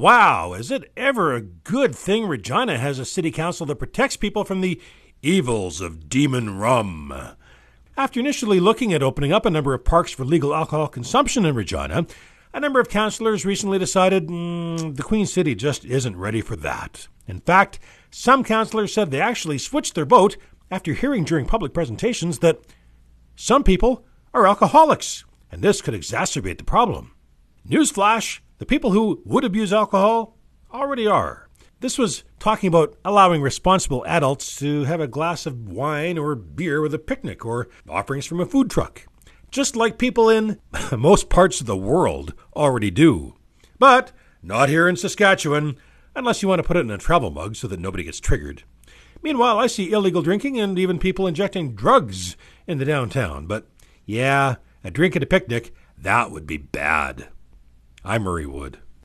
Wow, is it ever a good thing Regina has a city council that protects people from the evils of demon rum? After initially looking at opening up a number of parks for legal alcohol consumption in Regina, a number of councillors recently decided mm, the Queen City just isn't ready for that. In fact, some councillors said they actually switched their vote after hearing during public presentations that some people are alcoholics, and this could exacerbate the problem. Newsflash the people who would abuse alcohol already are. This was talking about allowing responsible adults to have a glass of wine or beer with a picnic or offerings from a food truck, just like people in most parts of the world already do. But not here in Saskatchewan, unless you want to put it in a travel mug so that nobody gets triggered. Meanwhile, I see illegal drinking and even people injecting drugs in the downtown. But yeah, a drink at a picnic, that would be bad. I'm Murray Wood.